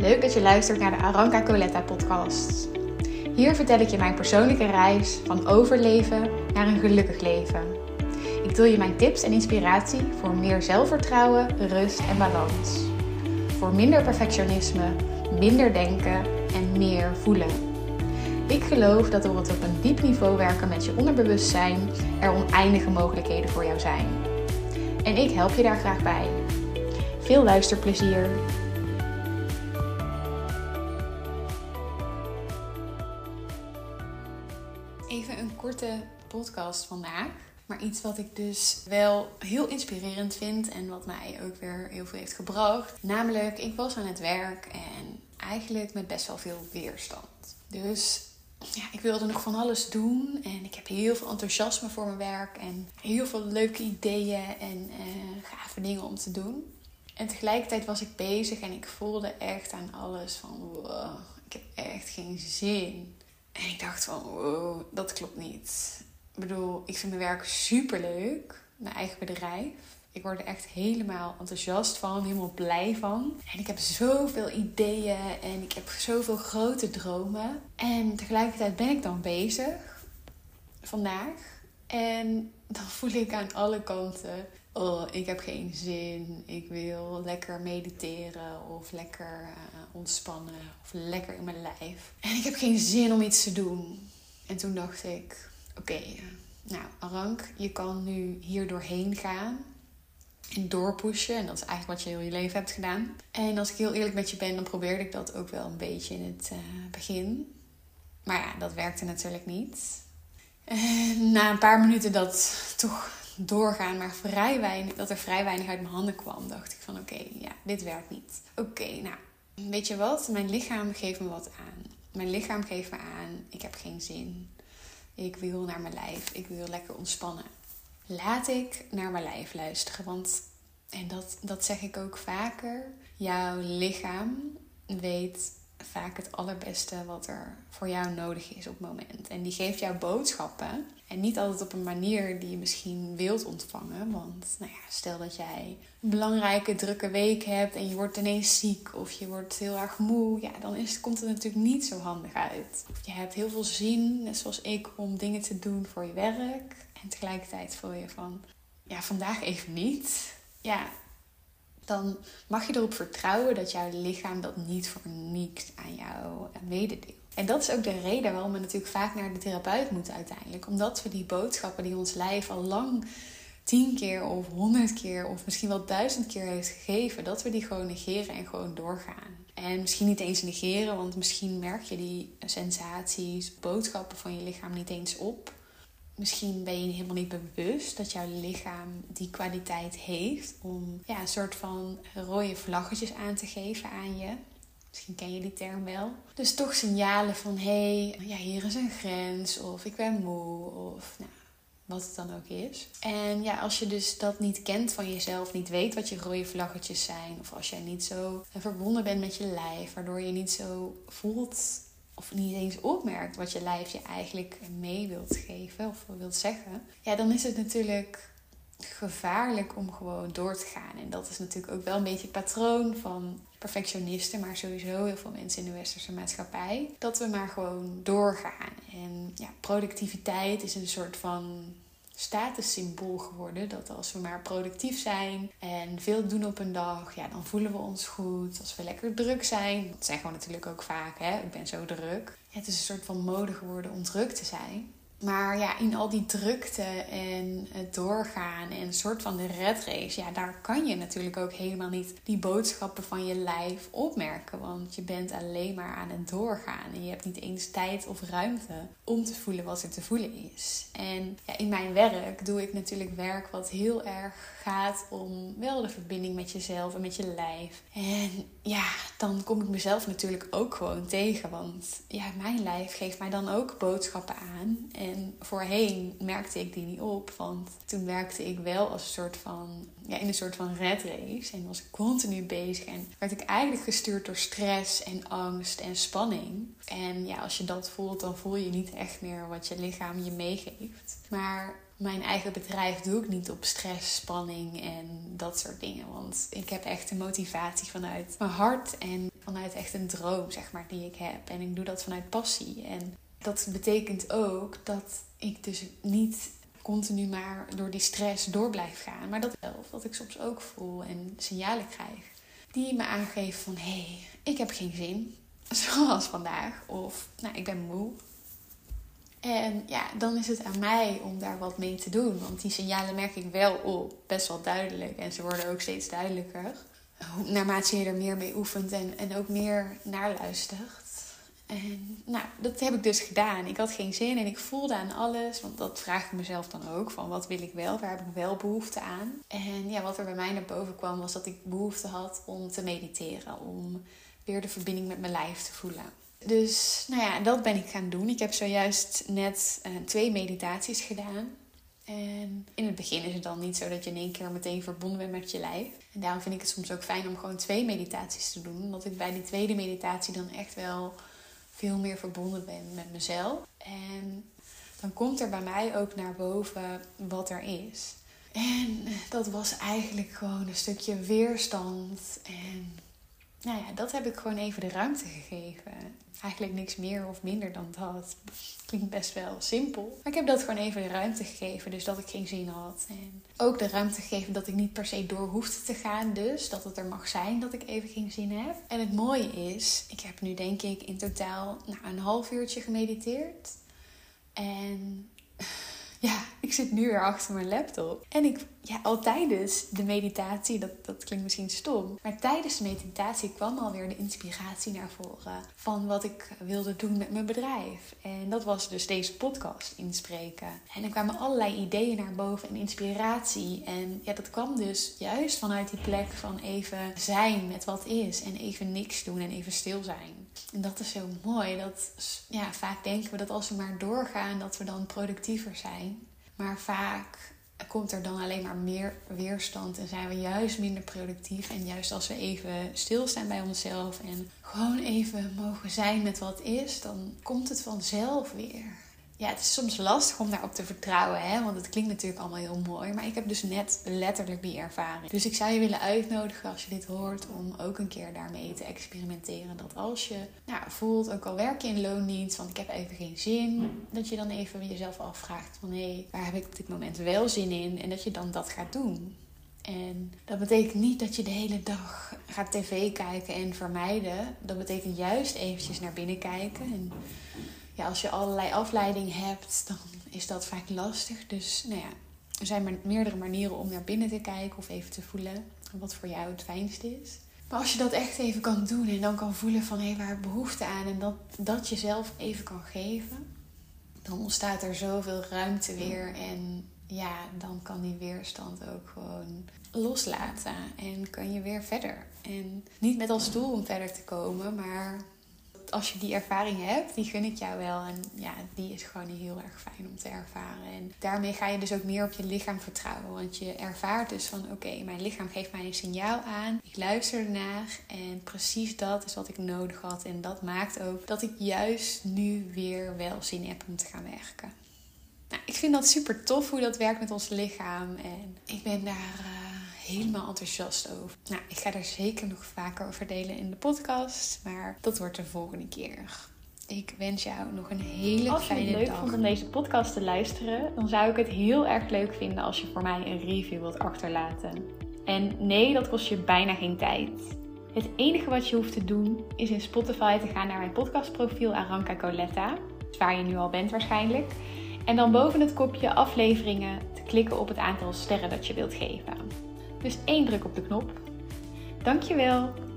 Leuk dat je luistert naar de Aranka Coletta podcast. Hier vertel ik je mijn persoonlijke reis van overleven naar een gelukkig leven. Ik deel je mijn tips en inspiratie voor meer zelfvertrouwen, rust en balans. Voor minder perfectionisme, minder denken en meer voelen. Ik geloof dat door het op een diep niveau werken met je onderbewustzijn er oneindige mogelijkheden voor jou zijn. En ik help je daar graag bij. Veel luisterplezier. Even een korte podcast vandaag. Maar iets wat ik dus wel heel inspirerend vind en wat mij ook weer heel veel heeft gebracht. Namelijk, ik was aan het werk en eigenlijk met best wel veel weerstand. Dus ja, ik wilde nog van alles doen en ik heb heel veel enthousiasme voor mijn werk en heel veel leuke ideeën en uh, gave dingen om te doen. En tegelijkertijd was ik bezig en ik voelde echt aan alles van wow, ik heb echt geen zin. En ik dacht van wow, dat klopt niet. Ik bedoel, ik vind mijn werk super leuk, mijn eigen bedrijf. Ik word er echt helemaal enthousiast van, helemaal blij van. En ik heb zoveel ideeën en ik heb zoveel grote dromen. En tegelijkertijd ben ik dan bezig vandaag. En dan voel ik aan alle kanten: oh, ik heb geen zin. Ik wil lekker mediteren of lekker uh, ontspannen of lekker in mijn lijf. En ik heb geen zin om iets te doen. En toen dacht ik: oké, nou, Arank, je kan nu hier doorheen gaan en doorpushen. En dat is eigenlijk wat je heel je leven hebt gedaan. En als ik heel eerlijk met je ben, dan probeerde ik dat ook wel een beetje in het uh, begin. Maar ja, dat werkte natuurlijk niet. En na een paar minuten dat toch doorgaan, maar vrij weinig, dat er vrij weinig uit mijn handen kwam, dacht ik van oké, ja, dit werkt niet. Oké, nou, weet je wat? Mijn lichaam geeft me wat aan. Mijn lichaam geeft me aan, ik heb geen zin. Ik wil naar mijn lijf. Ik wil lekker ontspannen laat ik naar mijn lijf luisteren. Want, en dat, dat zeg ik ook vaker, jouw lichaam weet vaak het allerbeste wat er voor jou nodig is op het moment. En die geeft jou boodschappen. En niet altijd op een manier die je misschien wilt ontvangen. Want nou ja, stel dat jij een belangrijke, drukke week hebt en je wordt ineens ziek of je wordt heel erg moe. Ja, dan is, komt het natuurlijk niet zo handig uit. Je hebt heel veel zin, net zoals ik, om dingen te doen voor je werk. En tegelijkertijd voel je van, ja, vandaag even niet. Ja, dan mag je erop vertrouwen dat jouw lichaam dat niet voor niets aan jou mededeelt. En dat is ook de reden waarom we natuurlijk vaak naar de therapeut moeten uiteindelijk. Omdat we die boodschappen die ons lijf al lang tien keer of honderd keer of misschien wel duizend keer heeft gegeven, dat we die gewoon negeren en gewoon doorgaan. En misschien niet eens negeren, want misschien merk je die sensaties, boodschappen van je lichaam niet eens op misschien ben je helemaal niet bewust dat jouw lichaam die kwaliteit heeft om ja, een soort van rode vlaggetjes aan te geven aan je. Misschien ken je die term wel. Dus toch signalen van hé, hey, ja, hier is een grens of ik ben moe of nou, wat het dan ook is. En ja, als je dus dat niet kent van jezelf, niet weet wat je rode vlaggetjes zijn, of als jij niet zo verbonden bent met je lijf, waardoor je niet zo voelt of niet eens opmerkt wat je lijf je eigenlijk mee wilt geven of wilt zeggen, ja, dan is het natuurlijk gevaarlijk om gewoon door te gaan. En dat is natuurlijk ook wel een beetje het patroon van perfectionisten, maar sowieso heel veel mensen in de westerse maatschappij. Dat we maar gewoon doorgaan. En ja, productiviteit is een soort van statussymbool geworden. Dat als we maar productief zijn en veel doen op een dag, ja, dan voelen we ons goed. Als we lekker druk zijn, dat zeggen we natuurlijk ook vaak, hè, ik ben zo druk. het is een soort van mode geworden om druk te zijn. Maar ja, in al die drukte en het doorgaan en een soort van de red race, ja, daar kan je natuurlijk ook helemaal niet die boodschappen van je lijf opmerken. Want je bent alleen maar aan het doorgaan en je hebt niet eens tijd of ruimte om te voelen wat er te voelen is. En ja, in mijn werk doe ik natuurlijk werk wat heel erg gaat om wel de verbinding met jezelf en met je lijf. En ja, dan kom ik mezelf natuurlijk ook gewoon tegen. Want ja, mijn lijf geeft mij dan ook boodschappen aan. En voorheen merkte ik die niet op. Want toen werkte ik wel als een soort van, ja, in een soort van red race. En was ik continu bezig. En werd ik eigenlijk gestuurd door stress en angst en spanning. En ja, als je dat voelt, dan voel je niet echt meer wat je lichaam je meegeeft. Maar mijn eigen bedrijf doe ik niet op stress, spanning en dat soort dingen. Want ik heb echt de motivatie vanuit mijn hart en vanuit echt een droom, zeg maar, die ik heb. En ik doe dat vanuit passie. En dat betekent ook dat ik dus niet continu maar door die stress door blijf gaan. Maar dat zelf, dat ik soms ook voel en signalen krijg die me aangeven van hé, hey, ik heb geen zin. Zoals vandaag. Of nou, ik ben moe. En ja, dan is het aan mij om daar wat mee te doen. Want die signalen merk ik wel op, best wel duidelijk. En ze worden ook steeds duidelijker. Naarmate je er meer mee oefent en, en ook meer naar luistert. En nou, dat heb ik dus gedaan. Ik had geen zin en ik voelde aan alles. Want dat vraag ik mezelf dan ook. Van wat wil ik wel? Waar heb ik wel behoefte aan? En ja, wat er bij mij naar boven kwam was dat ik behoefte had om te mediteren. Om weer de verbinding met mijn lijf te voelen. Dus nou ja, dat ben ik gaan doen. Ik heb zojuist net uh, twee meditaties gedaan. En in het begin is het dan niet zo dat je in één keer meteen verbonden bent met je lijf. En daarom vind ik het soms ook fijn om gewoon twee meditaties te doen. Omdat ik bij die tweede meditatie dan echt wel veel meer verbonden ben met mezelf. En dan komt er bij mij ook naar boven wat er is. En dat was eigenlijk gewoon een stukje weerstand. En nou ja, dat heb ik gewoon even de ruimte gegeven eigenlijk niks meer of minder dan dat. Klinkt best wel simpel. Maar ik heb dat gewoon even de ruimte gegeven, dus dat ik geen zin had. En ook de ruimte gegeven dat ik niet per se door hoefde te gaan. Dus dat het er mag zijn dat ik even geen zin heb. En het mooie is, ik heb nu denk ik in totaal nou, een half uurtje gemediteerd. En ja, ik zit nu weer achter mijn laptop. En ik, ja, al tijdens de meditatie, dat, dat klinkt misschien stom. Maar tijdens de meditatie kwam alweer de inspiratie naar voren. Van wat ik wilde doen met mijn bedrijf. En dat was dus deze podcast inspreken. En er kwamen allerlei ideeën naar boven en inspiratie. En ja, dat kwam dus juist vanuit die plek van even zijn met wat is. En even niks doen en even stil zijn. En dat is zo mooi. Dat, ja, vaak denken we dat als we maar doorgaan, dat we dan productiever zijn. Maar vaak komt er dan alleen maar meer weerstand en zijn we juist minder productief. En juist als we even stilstaan bij onszelf en gewoon even mogen zijn met wat is, dan komt het vanzelf weer ja, het is soms lastig om daarop te vertrouwen, hè? want het klinkt natuurlijk allemaal heel mooi. Maar ik heb dus net letterlijk die ervaring. Dus ik zou je willen uitnodigen als je dit hoort om ook een keer daarmee te experimenteren. Dat als je nou, voelt, ook al werk je in loondienst, want ik heb even geen zin, dat je dan even jezelf afvraagt van hé, hey, waar heb ik op dit moment wel zin in? En dat je dan dat gaat doen. En dat betekent niet dat je de hele dag gaat tv kijken en vermijden. Dat betekent juist eventjes naar binnen kijken en ja, als je allerlei afleiding hebt, dan is dat vaak lastig. Dus nou ja, er zijn maar meerdere manieren om naar binnen te kijken of even te voelen wat voor jou het fijnste is. Maar als je dat echt even kan doen en dan kan voelen van hé, hey, waar heb behoefte aan en dat, dat jezelf even kan geven, dan ontstaat er zoveel ruimte weer en ja, dan kan die weerstand ook gewoon loslaten en kan je weer verder. En niet met als doel om verder te komen, maar als je die ervaring hebt, die gun ik jou wel. En ja, die is gewoon heel erg fijn om te ervaren. En daarmee ga je dus ook meer op je lichaam vertrouwen. Want je ervaart dus van oké, mijn lichaam geeft mij een signaal aan. Ik luister ernaar. En precies dat is wat ik nodig had. En dat maakt ook dat ik juist nu weer wel zin heb om te gaan werken. Nou, ik vind dat super tof hoe dat werkt met ons lichaam. En ik ben daar. Uh, helemaal enthousiast over. Nou, ik ga er zeker nog vaker over delen in de podcast, maar dat wordt de volgende keer. Ik wens jou nog een hele fijne dag. Als je het leuk vond om deze podcast te luisteren, dan zou ik het heel erg leuk vinden als je voor mij een review wilt achterlaten. En nee, dat kost je bijna geen tijd. Het enige wat je hoeft te doen is in Spotify te gaan naar mijn podcastprofiel Aranka Coletta, waar je nu al bent waarschijnlijk. En dan boven het kopje afleveringen te klikken op het aantal sterren dat je wilt geven. Dus één druk op de knop. Dankjewel!